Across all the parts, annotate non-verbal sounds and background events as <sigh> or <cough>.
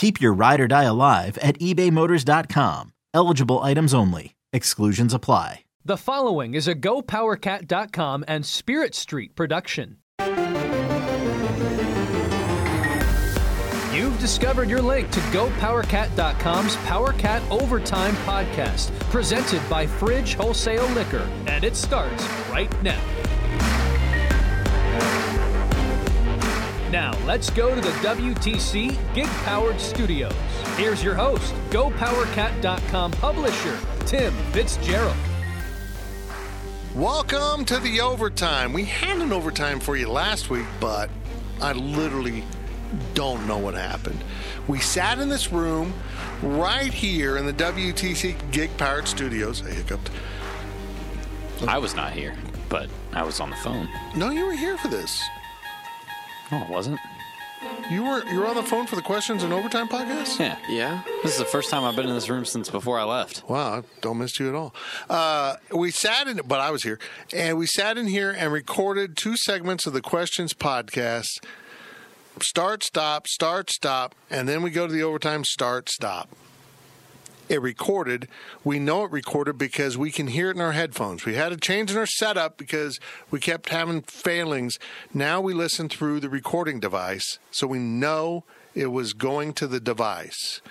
Keep your ride or die alive at ebaymotors.com. Eligible items only. Exclusions apply. The following is a GoPowerCat.com and Spirit Street production. You've discovered your link to GoPowerCat.com's PowerCat Overtime podcast, presented by Fridge Wholesale Liquor, and it starts right now. Now, let's go to the WTC Gig Powered Studios. Here's your host, GoPowerCat.com publisher, Tim Fitzgerald. Welcome to the overtime. We had an overtime for you last week, but I literally don't know what happened. We sat in this room right here in the WTC Gig Powered Studios. I hiccuped. I was not here, but I was on the phone. No, you were here for this. Oh, it wasn't? You were you were on the phone for the questions and overtime podcast. Yeah. Yeah. This is the first time I've been in this room since before I left. Wow, I don't miss you at all. Uh, we sat in, but I was here, and we sat in here and recorded two segments of the questions podcast. Start, stop, start, stop, and then we go to the overtime. Start, stop. It recorded. We know it recorded because we can hear it in our headphones. We had a change in our setup because we kept having failings. Now we listen through the recording device, so we know it was going to the device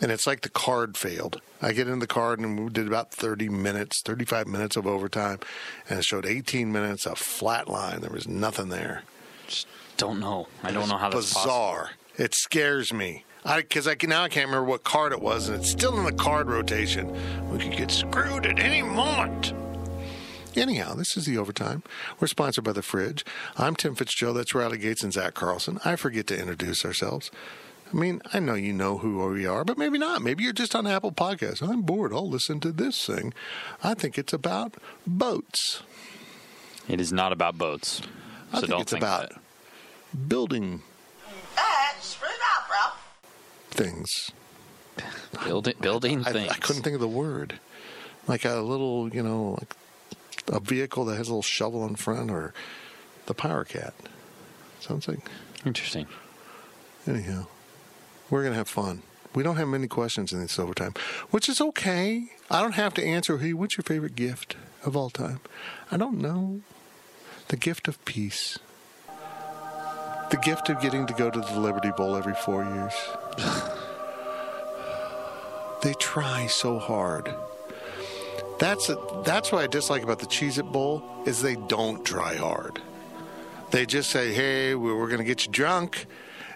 and it's like the card failed. I get in the card and we did about 30 minutes, 35 minutes of overtime, and it showed 18 minutes of flat line. There was nothing there. Just don't know. I don't know how that's Bizarre. possible. It scares me. I because I can now I can't remember what card it was, and it's still in the card rotation. We could get screwed at any moment. Anyhow, this is the overtime. We're sponsored by the Fridge. I'm Tim Fitzgerald. That's Riley Gates and Zach Carlson. I forget to introduce ourselves. I mean, I know you know who we are, but maybe not. Maybe you're just on Apple Podcasts. I'm bored. I'll listen to this thing. I think it's about boats. It is not about boats. I So think don't it's think about building things. Building, building I, things. I couldn't think of the word. Like a little, you know, like a vehicle that has a little shovel in front, or the Power Cat. Sounds like. Interesting. Anyhow, we're gonna have fun. We don't have many questions in this overtime, which is okay. I don't have to answer. Hey, what's your favorite gift of all time? I don't know. The gift of peace. The gift of getting to go to the Liberty Bowl every four years. They try so hard. That's a, that's what I dislike about the Cheez It Bowl is they don't try hard. They just say, "Hey, we- we're going to get you drunk.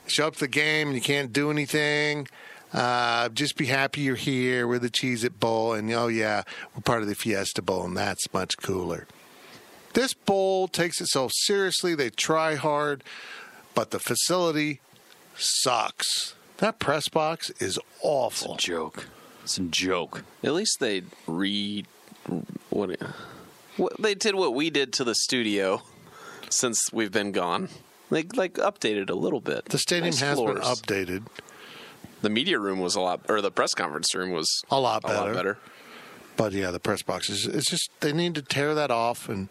Show up the game, and you can't do anything. Uh, just be happy you're here. We're the Cheez It Bowl, and oh yeah, we're part of the Fiesta Bowl, and that's much cooler." This bowl takes itself seriously. They try hard, but the facility sucks. That press box is awful. It's a joke. It's a joke. At least they re what, what they did what we did to the studio since we've been gone. They like updated a little bit. The stadium Nice has been updated. The media room was a lot, or the press conference room was A lot A lot better. better. But yeah, the press boxes. It's just they need to tear that off. And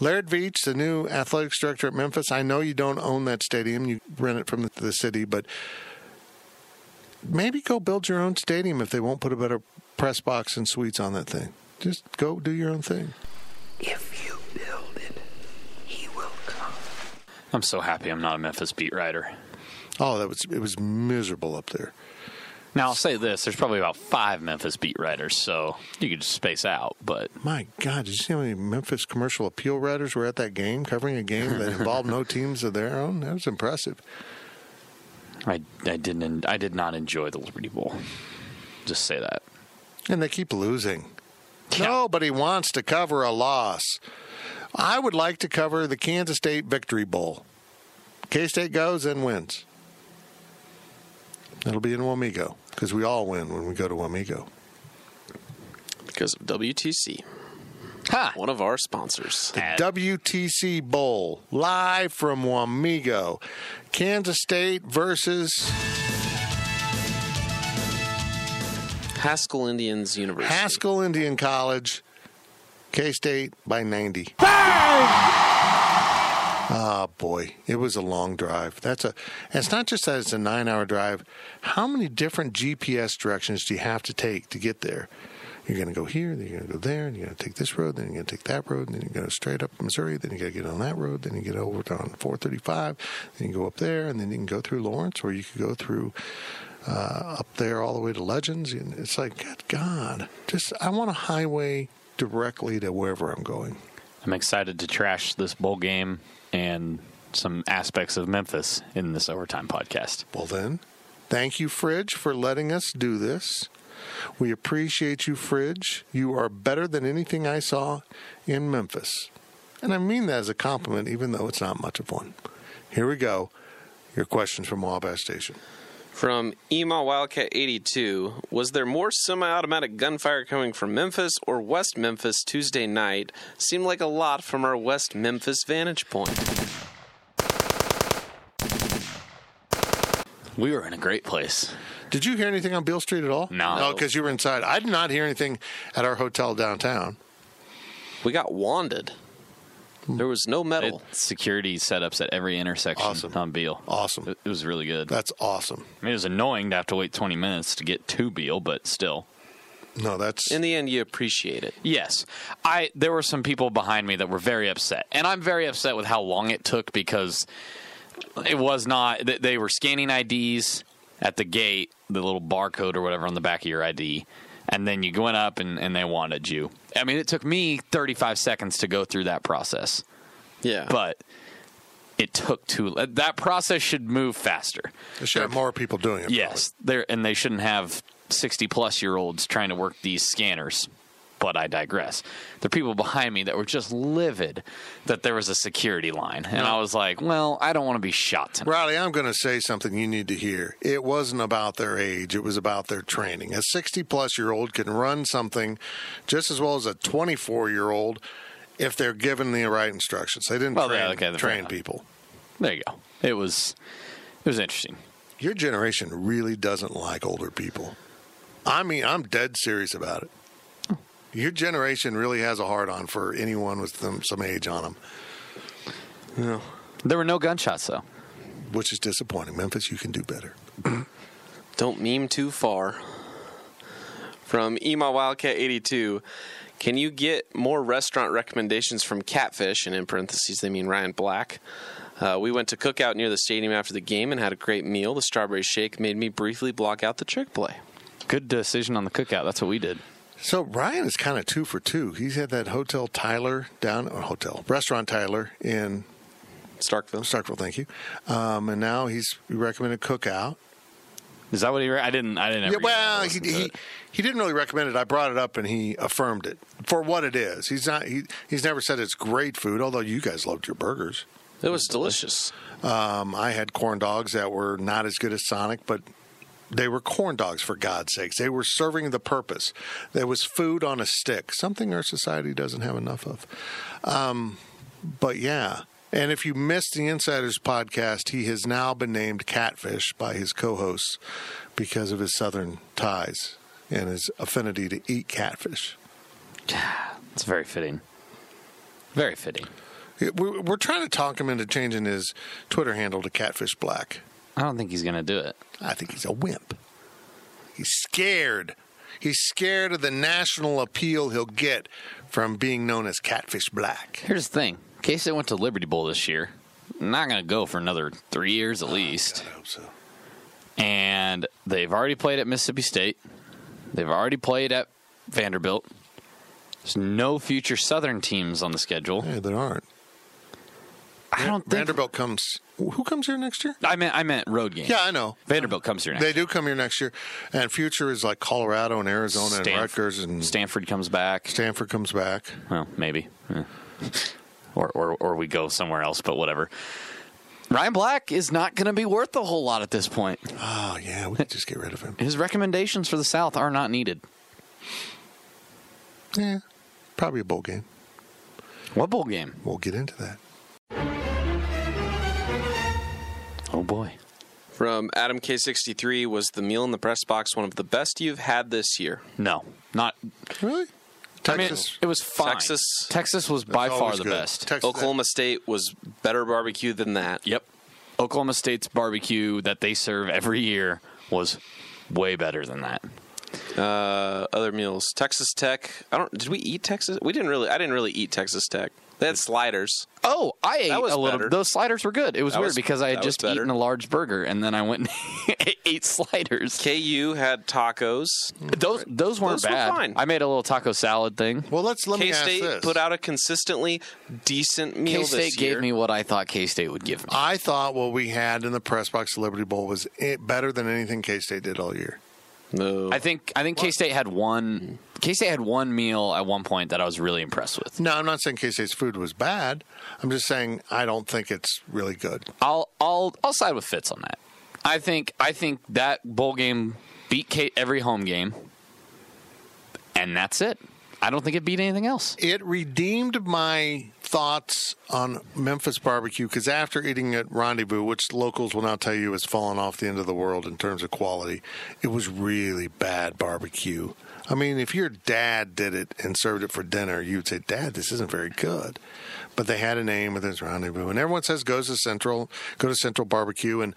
Laird Veatch, the new athletics director at Memphis, I know you don't own that stadium; you rent it from the, the city, but maybe go build your own stadium if they won't put a better press box and suites on that thing. Just go do your own thing. If you build it, he will come. I'm so happy I'm not a Memphis beat writer. Oh, that was it was miserable up there. Now I'll say this: there's probably about five Memphis beat writers, so you could just space out. But My God, did you see how many Memphis commercial appeal writers were at that game, covering a game that involved no <laughs> teams of their own? That was impressive. I, I didn't. I did not enjoy the Liberty Bowl. Just say that. And they keep losing. Yeah. Nobody wants to cover a loss. I would like to cover the Kansas State Victory Bowl. K State goes and wins. It'll be in Wamego because we all win when we go to Wamego. because of WTC, Ha! one of our sponsors. The WTC Bowl, live from Wamego. Kansas State versus Haskell Indians University. Haskell Indian College. K State by 90. Oh boy, it was a long drive. That's a. It's not just that it's a nine-hour drive. How many different GPS directions do you have to take to get there? You're going to go here, then you're going to go there, and you're going to take this road, then you're going to take that road, and then you're going to straight up Missouri, then you got to get on that road, then you get over on 435, then you go up there, and then you can go through Lawrence, or you could go through uh, up there all the way to Legends. And it's like, good God, just I want a highway directly to wherever I'm going. I'm excited to trash this bowl game and some aspects of Memphis in this overtime podcast. Well, then, thank you, Fridge, for letting us do this. We appreciate you, Fridge. You are better than anything I saw in Memphis. And I mean that as a compliment, even though it's not much of one. Here we go. Your questions from Wabash Station. From Ema Wildcat 82, was there more semi-automatic gunfire coming from Memphis or West Memphis Tuesday night? Seemed like a lot from our West Memphis vantage point. We were in a great place. Did you hear anything on Beale Street at all? No. No, because you were inside. I did not hear anything at our hotel downtown. We got wanded. There was no It, metal. security setups at every intersection Awesome. on Beale. Awesome. It, it was really good. That's awesome. I mean, it was annoying to have to wait 20 minutes to get to Beale, but still. No, that's In the end, you appreciate it. Yes, I. There were some people behind me that were very upset, and I'm very upset with how long it took because it was not. They were scanning IDs at the gate, the little barcode or whatever on the back of your ID, and then you went up and, and they wanted you. I mean, it took me 35 seconds to go through that process, Yeah. but it took too. Uh, that process should move faster. there should have more people doing it. Yes, there and they shouldn't have sixty plus year olds trying to work these scanners. But I digress. The people behind me that were just livid that there was a security line, and I was like, "Well, I don't want to be shot tonight." Riley, I'm going to say something you need to hear. It wasn't about their age, it was about their training. A 60 plus year old can run something just as well as a 24 year old if they're given the right instructions. They didn't Well, train, yeah, okay, train people. There you go. It was, it was interesting. Your generation really doesn't like older people. I mean, I'm dead serious about it. Your generation really has a hard on for anyone with some, some age on them, There were no gunshots though. which is disappointing. Memphis, you can do better. <clears throat> Don't meme too far. From Ema Wildcat 82, can you get more restaurant recommendations from Catfish? And in parentheses, they mean Ryan Black. Uh, we went to Cookout near the stadium after the game and had a great meal. The strawberry shake made me briefly block out the trick play. Good decision on the cookout. That's what we did. So Ryan is kind of two for two. He's had that Hotel Tyler down, or hotel, restaurant Tyler in Starkville. Starkville, thank you. Um, and now he's recommended Cookout. Is that what he? Re- I didn't. I didn't. Ever Yeah, well, he, he he didn't really recommend it. I brought it up and he affirmed it for what it is. He's not. He, he's never said it's great food. Although you guys loved your burgers. It was delicious. Um, I had corn dogs that were not as good as Sonic, but they were corn dogs for God's sakes. They were serving the purpose. There was food on a stick, something our society doesn't have enough of. Um, but yeah. And if you missed the Insiders podcast, he has now been named Catfish by his co hosts because of his southern ties and his affinity to eat catfish. It's very fitting. Very fitting. We're, we're trying to talk him into changing his Twitter handle to Catfish Black. I don't think he's going to do it. I think he's a wimp. He's scared. He's scared of the national appeal he'll get from being known as Catfish Black. Here's the thing: State went to Liberty Bowl this year. Not going to go for another three years at oh, least. I hope so. and they've already played at Mississippi State. They've already played at Vanderbilt. There's no future Southern teams on the schedule. Yeah, there aren't. I don't think Vanderbilt comes. Who comes here next year? I meant I meant road games. Yeah, I know. Vanderbilt comes here next. They do come here next year, and future is like Colorado and Arizona and Stanf- Rutgers and Stanford comes back. Stanford comes back. Well, maybe. Eh. Or, or or we go somewhere else, but whatever. Ryan Black is not going to be worth a whole lot at this point. Oh yeah, we could just get rid of him. His recommendations for the South are not needed. Yeah, probably a bowl game. What bowl game? We'll get into that. Oh boy. From Adam K63 was the meal in the press box one of the best you've had this year? No, not. Really? I mean, Texas. it was fine. Texas- Texas was by far the good. best. Texas- Oklahoma State was better barbecue than that. Yep. Oklahoma State's barbecue that they serve every year was way better than that. Uh, other meals. Texas Tech. I don't. Did we eat Texas? We didn't really. I didn't really eat Texas Tech. They had sliders. Oh, I ate was a little. better. Those sliders were good. It was That weird was- because I had just eaten a large burger and then I went and <laughs> ate sliders. KU had tacos. Those those weren't Those were bad. fine. I made a little taco salad thing. Well, let's let me K ask State this. put out a consistently decent meal K State gave me what I thought K State would give me. I thought what we had in the press box Liberty Bowl was better than anything K State did all year. No. I think I think K State had one K State had one meal at one point that I was really impressed with. No, I'm not saying K State's food was bad. I'm just saying I don't think it's really good. I'll I'll I'll side with Fitz on that. I think I think that bowl game beat K every home game, and that's it. I don't think it beat anything else. It redeemed my thoughts on Memphis barbecue because after eating at Rendezvous, which locals will now tell you has fallen off the end of the world in terms of quality, it was really bad barbecue. I mean, if your dad did it and served it for dinner, you'd say, Dad, this isn't very good. But they had a name with this rendezvous. And everyone says goes to Central, go to Central Barbecue. And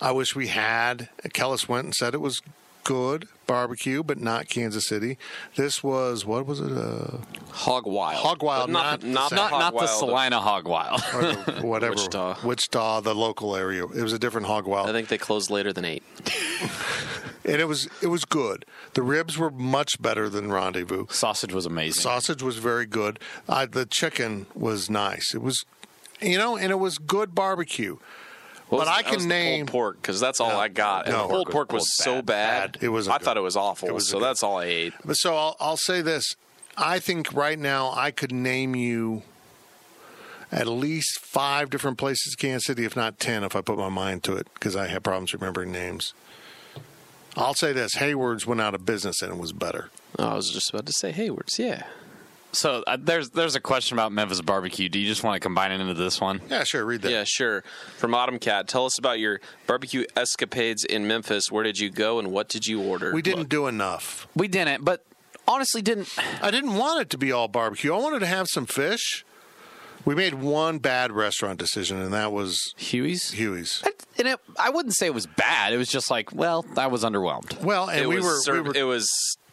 I wish we had. Kellis went and said it was good barbecue, but not Kansas City. This was, what was it? Uh, Hog Wild. Hog Wild, But not, not not, the the Not Hog not the Wild. Salina Hog Wild. <laughs> or the- <laughs> whatever. Wichita. Wichita, the local area. It was a different hog wild. I think they closed later than eight. <laughs> and it was it was good. The ribs were much better than Rendezvous. Sausage was amazing. Sausage was very good. Uh, the chicken was nice. It was, you know, and it was good barbecue. What But was- I can name- pork because that's all No, I got. And no. the pulled Pork pork was was so bad. bad. It wasn't I good. thought it was awful. It was so good. that's all I ate. But so I'll, I'll say this. I think right now I could name you at least five different places in Kansas City, if not ten, if I put my mind to it, because I have problems remembering names. I'll say this: Hayward's went out of business and it was better. I was just about to say Hayward's. Yeah. So uh, there's there's a question about Memphis barbecue. Do you just want to combine it into this one? Yeah, sure. Read that. Yeah, sure. From Autumn Cat, tell us about your barbecue escapades in Memphis. Where did you go and what did you order? We didn't do enough. We didn't, but honestly, didn't. I didn't want it to be all barbecue. I wanted to have some fish. We made one bad restaurant decision, and that was Huey's. Huey's. I- And it, I wouldn't say it was bad. It was just like, well, I was underwhelmed. Well, and It we was were, served- we were it was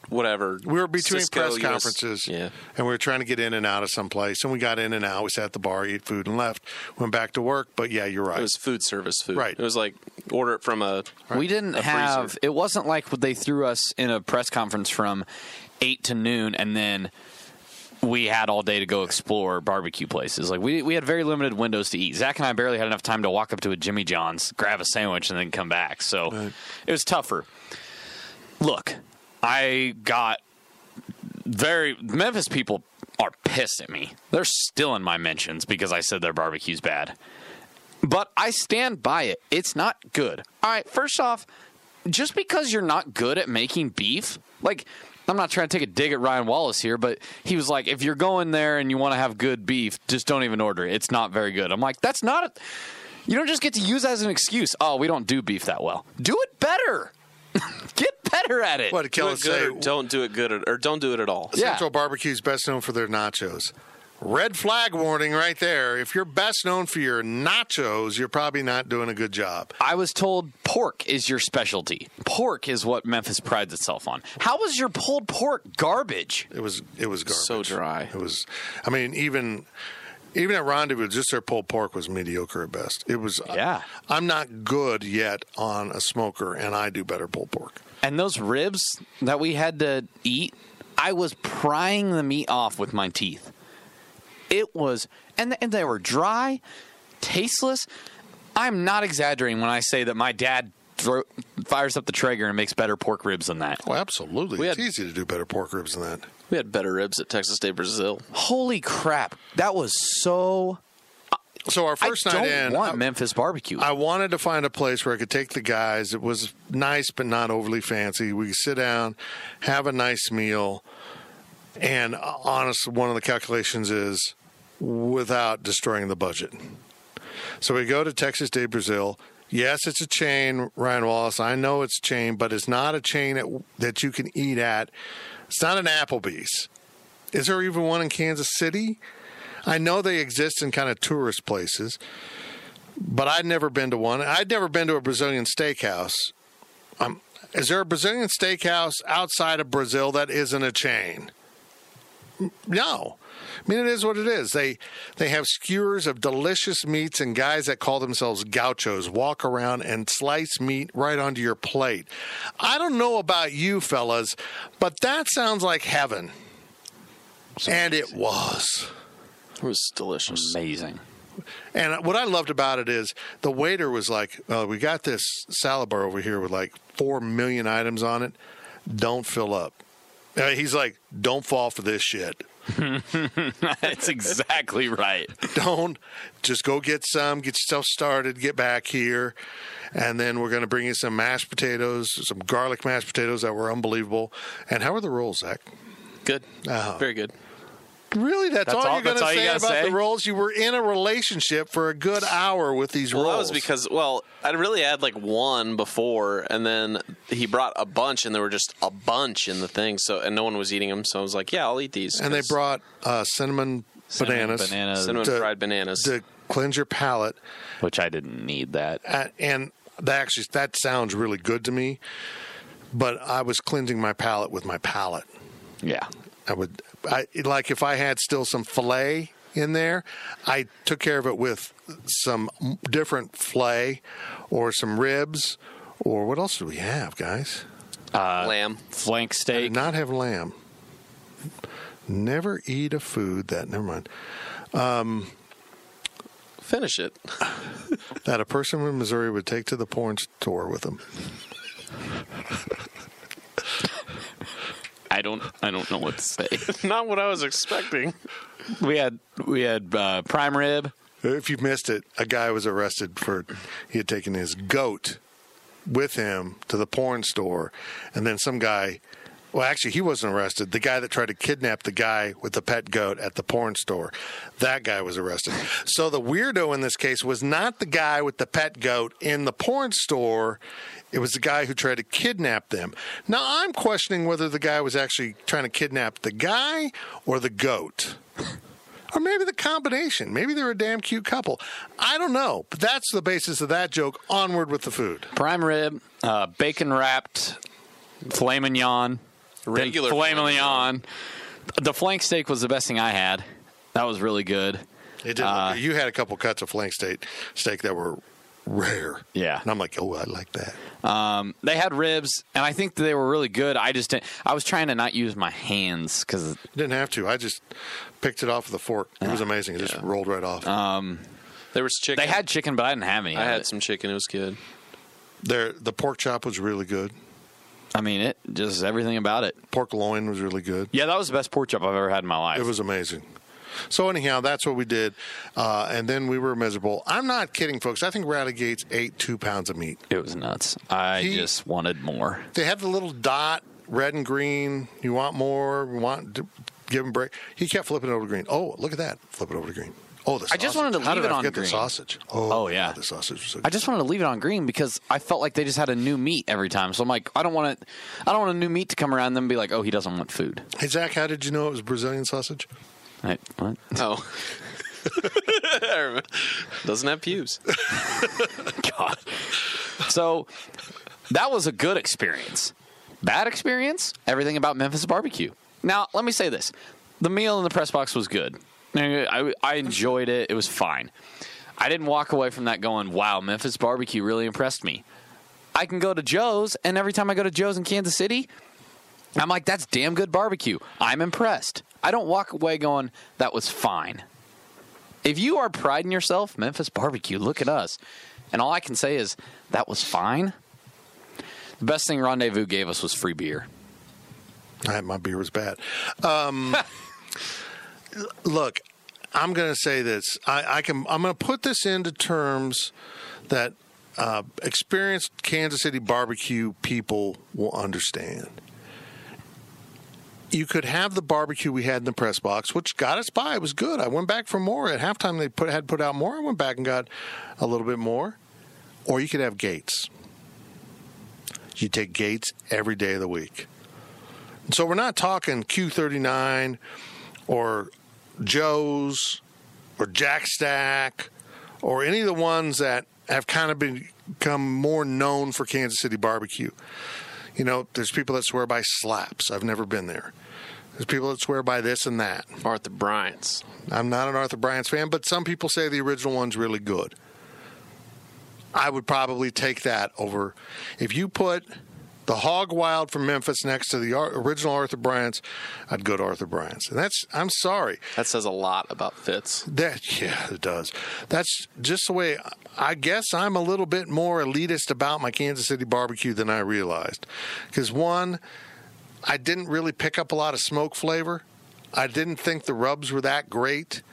whatever. we were between Cisco, press US conferences, Yeah. and we were trying to get in and out of some place, and we got in and out. We sat at the bar, ate food, and left. Went back to work, but yeah, you're right. It was food service food. Right. It was like order it from a. We didn't A have. freezer. It wasn't like they threw us in a press conference from eight to noon, and then we had all day to go explore barbecue places. Like we we had very limited windows to eat. Zach and I barely had enough time to walk up to a Jimmy John's, grab a sandwich, and then come back. So it was tougher. Look, I got very Memphis people are pissed at me. They're still in my mentions because I said their barbecue's bad. But I stand by it. It's not good. All right, first off, just because you're not good at making beef, like I'm not trying to take a dig at Ryan Wallace here, but he was like, if you're going there and you want to have good beef, just don't even order it. It's not very good. I'm like, that's not a. You don't just get to use that as an excuse. Oh, we don't do beef that well. Do it better. <laughs> get better at it. what did do say? Or don't do it good at, or don't do it at all. Yeah. Central Barbecue is best known for their nachos. Red flag warning right there. If you're best known for your nachos, you're probably not doing a good job. I was told pork is your specialty. Pork is what Memphis prides itself on. How was your pulled pork garbage? It was it was garbage. So dry. It was. I mean, even Even at Rendezvous, just their pulled pork was mediocre at best. It was. Uh, yeah. I'm not good yet on a smoker, and I do better pulled pork. And those ribs that we had to eat, I was prying the meat off with my teeth. It was, and, and they were dry, tasteless. I'm not exaggerating when I say that my dad throw, fires up the Traeger and makes better pork ribs than that. Oh, absolutely. It's easy to do better pork ribs than that. We had better ribs at Texas de Brazil. Holy crap. That was so. So our first I night don't in, want I- Memphis barbecue. I wanted to find a place where I could take the guys. It was nice, but not overly fancy. We could sit down, have a nice meal, and uh, honest, one of the calculations is without destroying the budget. So we go to Texas de Brazil. Yes, it's a chain, Ryan Wallace. I know it's a chain, but it's not a chain that, that you can eat at. It's not an Applebee's. Is there even one in Kansas City? I know they exist in kind of tourist places but I'd never been to one. I'd never been to a Brazilian steakhouse. Um, is there a Brazilian steakhouse outside of Brazil that isn't a chain? M- No. I mean, it is what it is. They they have skewers of delicious meats, and guys that call themselves gauchos walk around and slice meat right onto your plate. I don't know about you fellas, but that sounds like heaven. And it was. It was delicious. Amazing. And what I loved about it is the waiter was like, uh, "We got this salad bar over here with like four million items on it. Don't fill up." Uh, he's like, "Don't fall for this shit. <laughs> That's exactly right. Don't just go get some, get yourself started, get back here, and then we're going to bring you some mashed potatoes, some garlic mashed potatoes that were unbelievable. And how are the rolls, Zach? Good. Oh. Very good. Really, that's, That's all, all- you're going to say about say? the rolls? You were in a relationship for a good hour with these Well, rolls. that was because well, I really had like one before, and then he brought a bunch, and there were just a bunch in the thing. So and no one was eating them, so I was like, yeah, I'll eat these. and they brought uh, cinnamon, Cinnamon bananas, bananas, cinnamon to- fried bananas. to cleanse your palate. which I didn't need that. Uh, and that actually that sounds really good to me. But I was cleansing my palate with my palate. Yeah. I would, I like if I had still some fillet in there, I took care of it with some different fillet or some ribs or what else do we have, guys? Uh, lamb. Flank I did steak. not have lamb. Never eat a food that. Never mind. Um, Finish it. <laughs> That a person in Missouri would take to the porn store with them. <laughs> I don't. I don't know what to say. <laughs> Not what I was expecting. we had we had uh, prime rib. If you missed it, a guy was arrested for he had taken his goat with him to the porn store, and then some guy. Well, actually, he wasn't arrested. The guy that tried to kidnap the guy with the pet goat at the porn store, that guy was arrested. So the weirdo in this case was not the guy with the pet goat in the porn store. It was the guy who tried to kidnap them. Now I'm questioning whether the guy was actually trying to kidnap the guy or the goat. Or maybe the combination. Maybe they're a damn cute couple. I don't know. But that's the basis of that joke. Onward with the food. prime rib, uh, bacon wrapped filet mignon, Regular filet filet mignon. The flank steak was the best thing I had. That was really good. It did. Uh, you had a couple cuts of flank steak, steak that were rare. Yeah. And I'm like, oh, I like that. Um, they had ribs, and I think they were really good. I just didn't. I was trying to not use my hands because Didn't have to. I just picked it off with a fork. It was amazing. It just rolled right off. There was chicken. they had chicken, but I didn't have any. I had it. some chicken. It was good. there, the pork chop was really good. I mean, it just everything about it. Pork loin was really good. Yeah, that was the best pork chop I've ever had in my life. It was amazing. So anyhow, that's what we did, uh, and then we were miserable. I'm not kidding, folks. I think Rowdy Gates ate two pounds of meat. It was nuts. I He- just wanted more. They have the little dot, red and green. You want more? You want to give him break? He kept flipping it over to green. Oh, look at that! Flip it over to green. Oh, the I sausage. just wanted to How leave it I on green. the sausage? Oh, Oh, yeah. God, the sausage was so I just wanted to leave it on green because I felt like they just had a new meat every time. So I'm like, I don't want it. I don't want a new meat to come around and then be like, oh, he doesn't want food. Hey Zach, how did you know it was Brazilian sausage? Right? What? Oh. <laughs> Doesn't have pubes. God. So that was a good experience. Bad experience? Everything about Memphis barbecue. Now, let me say this: the meal in the press box was good. I, I enjoyed it. It was fine. I didn't walk away from that going, wow, Memphis barbecue really impressed me. I can go to Joe's, and every time I go to Joe's in Kansas City, I'm like, that's damn good barbecue. I'm impressed. I don't walk away going, that was fine. If you are priding yourself, Memphis barbecue, look at us. And all I can say is, that was fine. The best thing Rendezvous gave us was free beer. I, my beer was bad. Um, <laughs> look, I'm going to say this. I, I can. I'm going to put this into terms that uh, experienced Kansas City barbecue people will understand. You could have the barbecue we had in the press box, which got us by. It was good. I went back for more at halftime. They put had put out more. I went back and got a little bit more. Or you could have Gates. You take Gates every day of the week. So we're not talking Q39 or Joe's or Jack Stack or any of the ones that have kind of become more known for Kansas City barbecue. You know, there's people that swear by slaps. I've never been there. There's people that swear by this and that. Arthur Bryant's. I'm not an Arthur Bryant's fan, but some people say the original one's really good. I would probably take that over if you put the Hog Wild from Memphis next to the original Arthur Bryant's, I'd go to Arthur Bryant's. And that's, I'm sorry. That says a lot about Fitz. That, yeah, it does. That's just the way, I guess I'm a little bit more elitist about my Kansas City barbecue than I realized. Because one, I didn't really pick up a lot of smoke flavor. I didn't think the rubs were that great.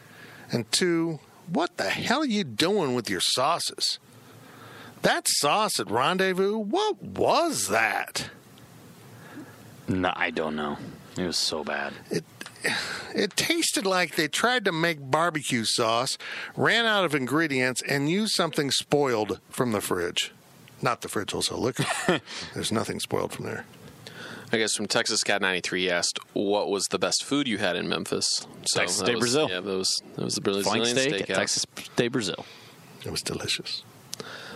And two, what the hell are you doing with your sauces? That sauce at Rendezvous, what was that? No, I don't know. It was so bad. It it tasted like they tried to make barbecue sauce, ran out of ingredients, and used something spoiled from the fridge. Not the fridge, also liquor. <laughs> There's nothing spoiled from there. I guess from Texas Cat 93 asked, what was the best food you had in Memphis? So Texas de Brazil. Yeah, that was, that was the Brazilian Flank steak steak. at Texas de Brazil. It was delicious.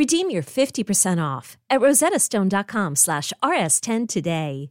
Redeem your 50% off at rosettastone.com slash rs10 today.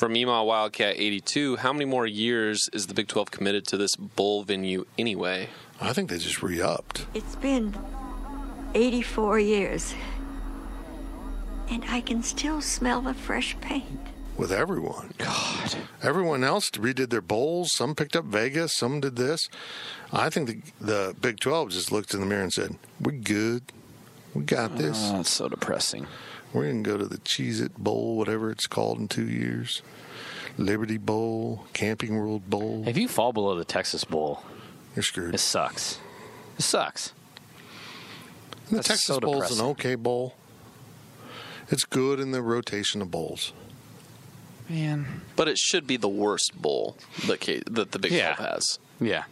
from Ema Wildcat 82, how many more years is the Big 12 committed to this bowl venue anyway? I think they just re-upped. It's been 84 years. And I can still smell the fresh paint. with everyone. God. Everyone else redid their bowls. Some picked up Vegas. Some did this. I think the, the Big 12 just looked in the mirror and said, We're good. We got this. Oh, that's so depressing. We're going to go to the Cheez It Bowl, whatever it's called in two years. Liberty Bowl, Camping World Bowl. If you fall below the Texas Bowl, You're screwed. it sucks. It sucks. And the that's Texas so is an okay bowl. It's good in the rotation of bowls. Man. But it should be the worst bowl that, K- that the Big Yeah. 12 has. Yeah.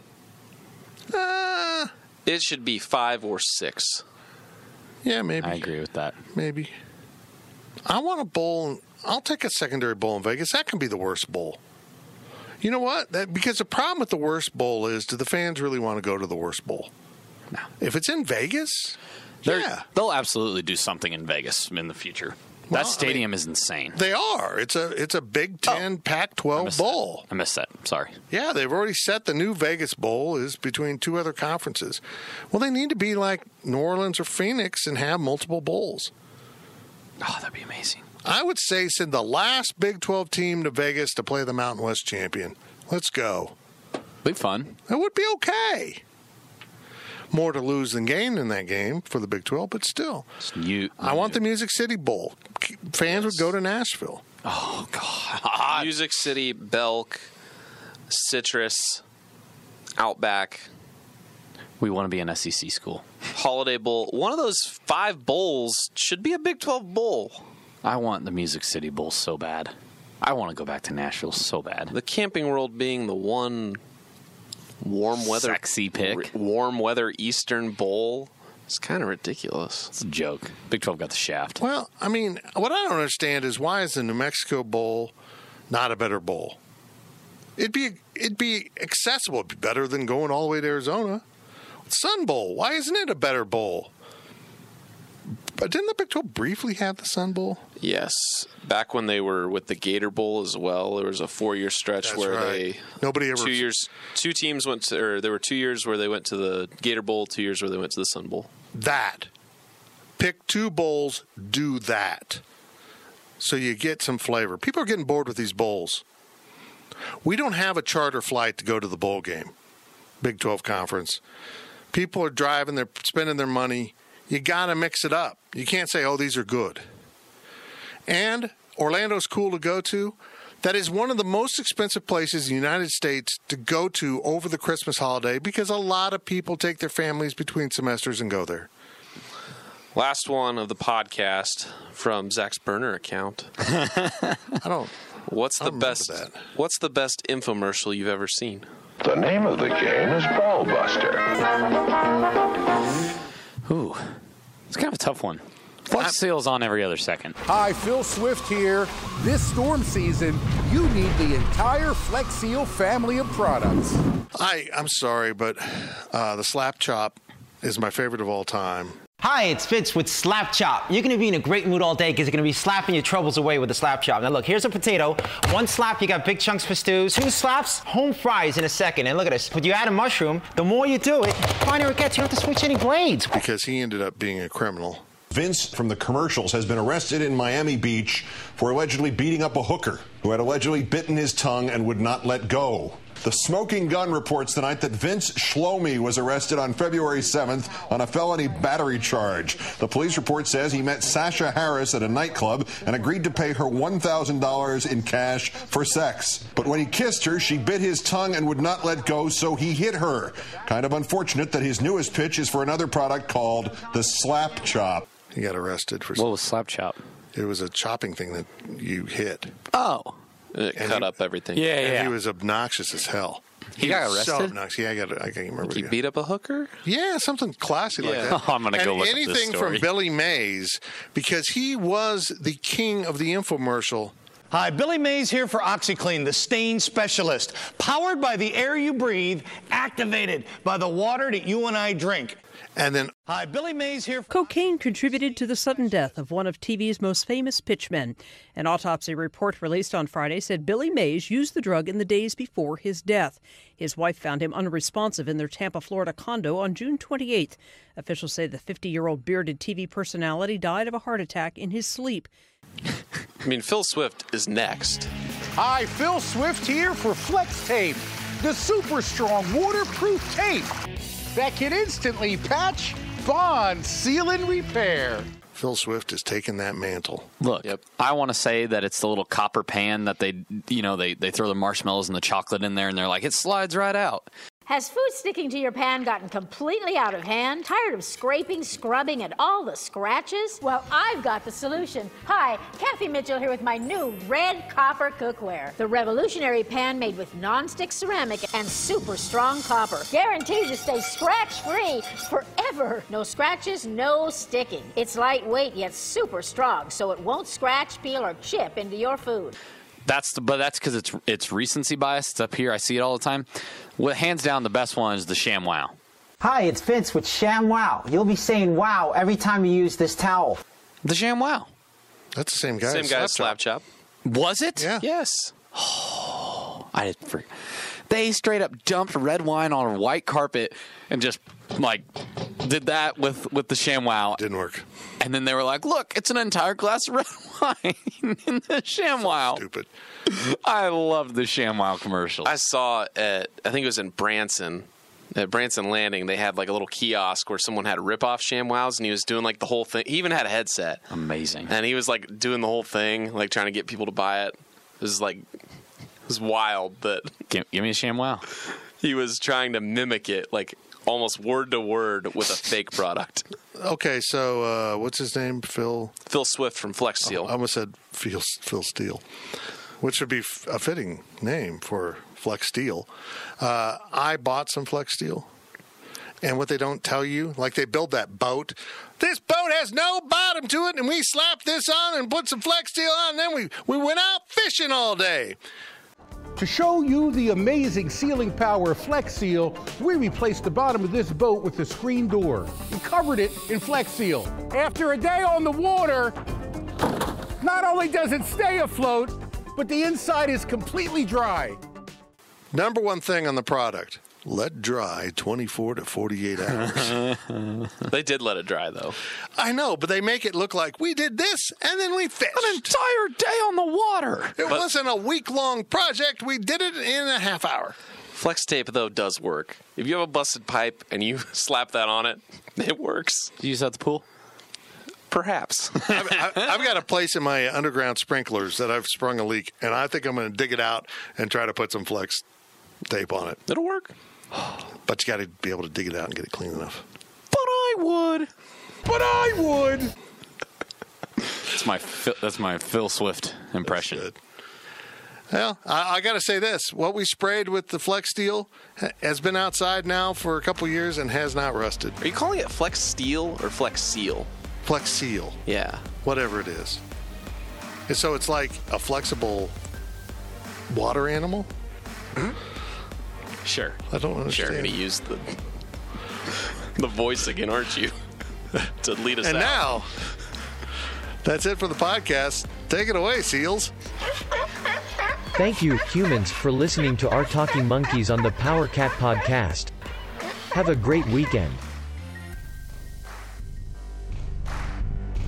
Uh, It should be five or six. yeah, maybe. I agree with that. Maybe. I want a bowl. I'll take a secondary bowl in Vegas. That can be the worst bowl. You know what? That, because the problem with the worst bowl is do the fans really want to go to the worst bowl? No. If it's in Vegas, Yeah. they'll absolutely do something in Vegas in the future. Well, I that mean- stadium is insane. They are. It's a it's a Big oh. Ten Pac-12 bowl. I missed that. Sorry. Yeah, they've already set the new Vegas Bowl is between two other conferences. Well, they need to be like New Orleans or Phoenix and have multiple bowls. Oh, that'd be amazing. I would say send the last Big 12 team to Vegas to play the Mountain West champion. Let's go. Be fun. It would be okay. More to lose than gain in that game for the Big 12, but still. You. I want the Music City Bowl. Fans would go to Nashville. Oh God. Music City, Belk, Citrus, Outback, We want to be an SEC school. Holiday Bowl. One of those five bowls should be a Big 12 bowl. I want the Music City Bowl so bad. I want to go back to Nashville so bad. The Camping World being the one warm weather Sexy pick. r- warm weather Eastern Bowl. It's kind of ridiculous. It's a joke. Big 12 got the shaft. Well, I mean, what I don't understand is why is the New Mexico Bowl not a better bowl? It'd be it'd be accessible. It'd be better than going all the way to Arizona. Sun Bowl. Why isn't it a better bowl? But didn't the Big 12 briefly have the Sun Bowl? Yes, back when they were with the Gator Bowl as well, there was a four-year stretch That's where right. they Nobody ever- two years two teams went to or there were two years where they went to the Gator Bowl, two years where they went to the Sun Bowl. That. Pick two bowls, do that. So you get some flavor. People are getting bored with these bowls. We don't have a charter flight to go to the bowl game, Big 12 conference. People are driving, they're spending their money. You got to mix it up. You can't say, oh, these are good. And Orlando's cool to go to. That is one of the most expensive places in the United States to go to over the Christmas holiday because a lot of people take their families between semesters and go there. Last one of the podcast from Zach's burner account. <laughs> I don't. What's the I best? What's the best infomercial you've ever seen? The name of the game is Ballbuster. Ooh, it's kind of a tough one. Flex Seal's on every other second. Hi, Phil Swift here. This storm season, you need the entire Flex Seal family of products. I I'm sorry, but uh, the slap chop is my favorite of all time. Hi, it's Fitz with Slap Chop. You're gonna be in a great mood all day because you're gonna be slapping your troubles away with the Slap Chop. Now look, here's a potato. One slap, you got big chunks for stews. Two slaps, home fries in a second. And look at this. When you add a mushroom, the more you do it, the finer it gets. You don't have to switch any blades. Because he ended up being a criminal. Vince from the commercials has been arrested in Miami Beach for allegedly beating up a hooker who had allegedly bitten his tongue and would not let go. The Smoking Gun reports tonight that Vince Shlomi was arrested on February 7th on a felony battery charge. The police report says he met Sasha Harris at a nightclub and agreed to pay her $1,000 in cash for sex. But when he kissed her, she bit his tongue and would not let go, so he hit her. Kind of unfortunate that his newest pitch is for another product called the Slap Chop. He got arrested for What was slap chop? it was a chopping thing that you hit. Oh, It And cut he- up everything. yeah, And yeah. he was obnoxious as hell. He got was So arrested? obnoxious. Yeah, I got. I can't remember. He beat up a hooker. Yeah, something classy like that. Oh, <laughs> I'm gonna go And look at this anything story. from Billy Mays because he was the king of the infomercial. Hi, Billy Mays here for OxiClean, the stain specialist. Powered by the air you breathe, activated by the water that you and I drink. And then Hi, Billy Mays here. Cocaine contributed to the sudden death of one of TV's most famous pitchmen. An autopsy report released on Friday said Billy Mays used the drug in the days before his death. His wife found him unresponsive in their Tampa, Florida condo on June 28th. Officials say the 50 year old bearded TV personality died of a heart attack in his sleep. I mean, Phil Swift is next. Hi, Phil Swift here for Flex Tape, the super strong waterproof tape that can instantly patch, bond, seal, and repair. Phil Swift has taken that mantle. Look, I want to say that it's the little copper pan that they, you know, they, they throw the marshmallows and the chocolate in there, and they're like, it slides right out. Has food sticking to your pan gotten completely out of hand? Tired of scraping, scrubbing, and all the scratches? Well, I've got the solution. Hi, Cathy Mitchell here with my new red copper cookware. The revolutionary pan made with non-stick ceramic and super strong copper. Guaranteed to stay scratch-free forever. No scratches, no sticking. It's lightweight yet super strong, so it won't scratch, peel, or chip into your food. That's the, but that's because it's it's recency bias. It's up here. I see it all the time. Well, hands down, the best one is the ShamWow. Hi, it's Vince with Sham Wow. You'll be saying wow every time you use this towel. The Sham Wow. That's the same guy. Same guy as Slap Slap Chop. Was it? Yeah. Yes. Oh, I did for they straight up dumped red wine on a white carpet and just like did that with with the ShamWow. Didn't work. And then they were like, "Look, it's an entire glass of red <laughs> wine in the ShamWow." Stupid. I loved the ShamWow commercial. I saw at I think it was in Branson. At Branson Landing, they had like a little kiosk where someone had rip off ShamWows, and he was doing like the whole thing. He even had a headset, Amazing. and he was like doing the whole thing, like trying to get people to buy it. It was like it was wild but. Give, give me a ShamWow. <laughs> he was trying to mimic it, like almost word to word with a fake product. Okay, so uh, what's his name? Phil. Phil Swift from Flex Seal. I almost said Phil, Phil Steele, which would be f- a fitting name for Flex Steel. Uh, I bought some Flex Steel, and what they don't tell you, like they build that boat. This boat has no bottom to it, and we slapped this on and put some Flex Steel on, and then we we went out fishing all day. To show you the amazing sealing power of Flex Seal, we replaced the bottom of this boat with a screen door and covered it in Flex Seal. After a day on the water, not only does it stay afloat, but the inside is completely dry. Number one thing on the product: let dry 24 to 48 hours. <laughs> they did let it dry though. I know, but they make it look like we did this and then we fished. An entire day on the water. It wasn't a week long project. We did it in a half hour. Flex tape though does work. If you have a busted pipe and you <laughs> slap that on it, <laughs> it works. Do you use that at the pool? Perhaps. I've, I've got a place in my underground sprinklers that I've sprung a leak, and I think I'm going to dig it out and try to put some flex tape on it. It'll work. <sighs> But you got to be able to dig it out and get it clean enough. But I would. But I would. That's my Phil- that's my Phil Swift impression. Good. Well, I, I got to say this: what we sprayed with the Flex Steel has been outside now for a couple years and has not rusted. Are you calling it Flex Steel or Flex Seal? Flex Seal, Yeah. whatever it is. And so it's like a flexible water animal. Mm-hmm. Sure. I don't Sure, understand. going to use the the voice again, aren't you? <laughs> to lead us And out. now, that's it for the podcast. Take it away, Seals. Thank you, humans, for listening to our Talking Monkeys on the Power Cat podcast. Have a great weekend.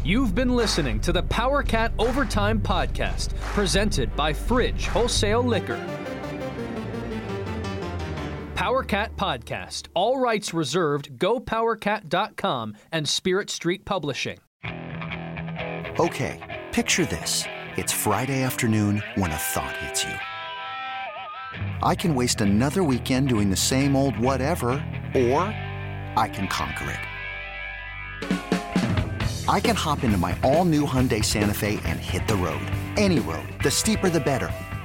You've been listening to the Power Cat Overtime Podcast, presented by Fridge Wholesale Liquor. Power Cat Podcast, all rights reserved, gopowercat.com and Spirit Street Publishing. Okay, picture this. It's Friday afternoon when a thought hits you. I can waste another weekend doing the same old whatever, or I can conquer it. I can hop into my all new Hyundai Santa Fe and hit the road. Any road. The steeper, the better.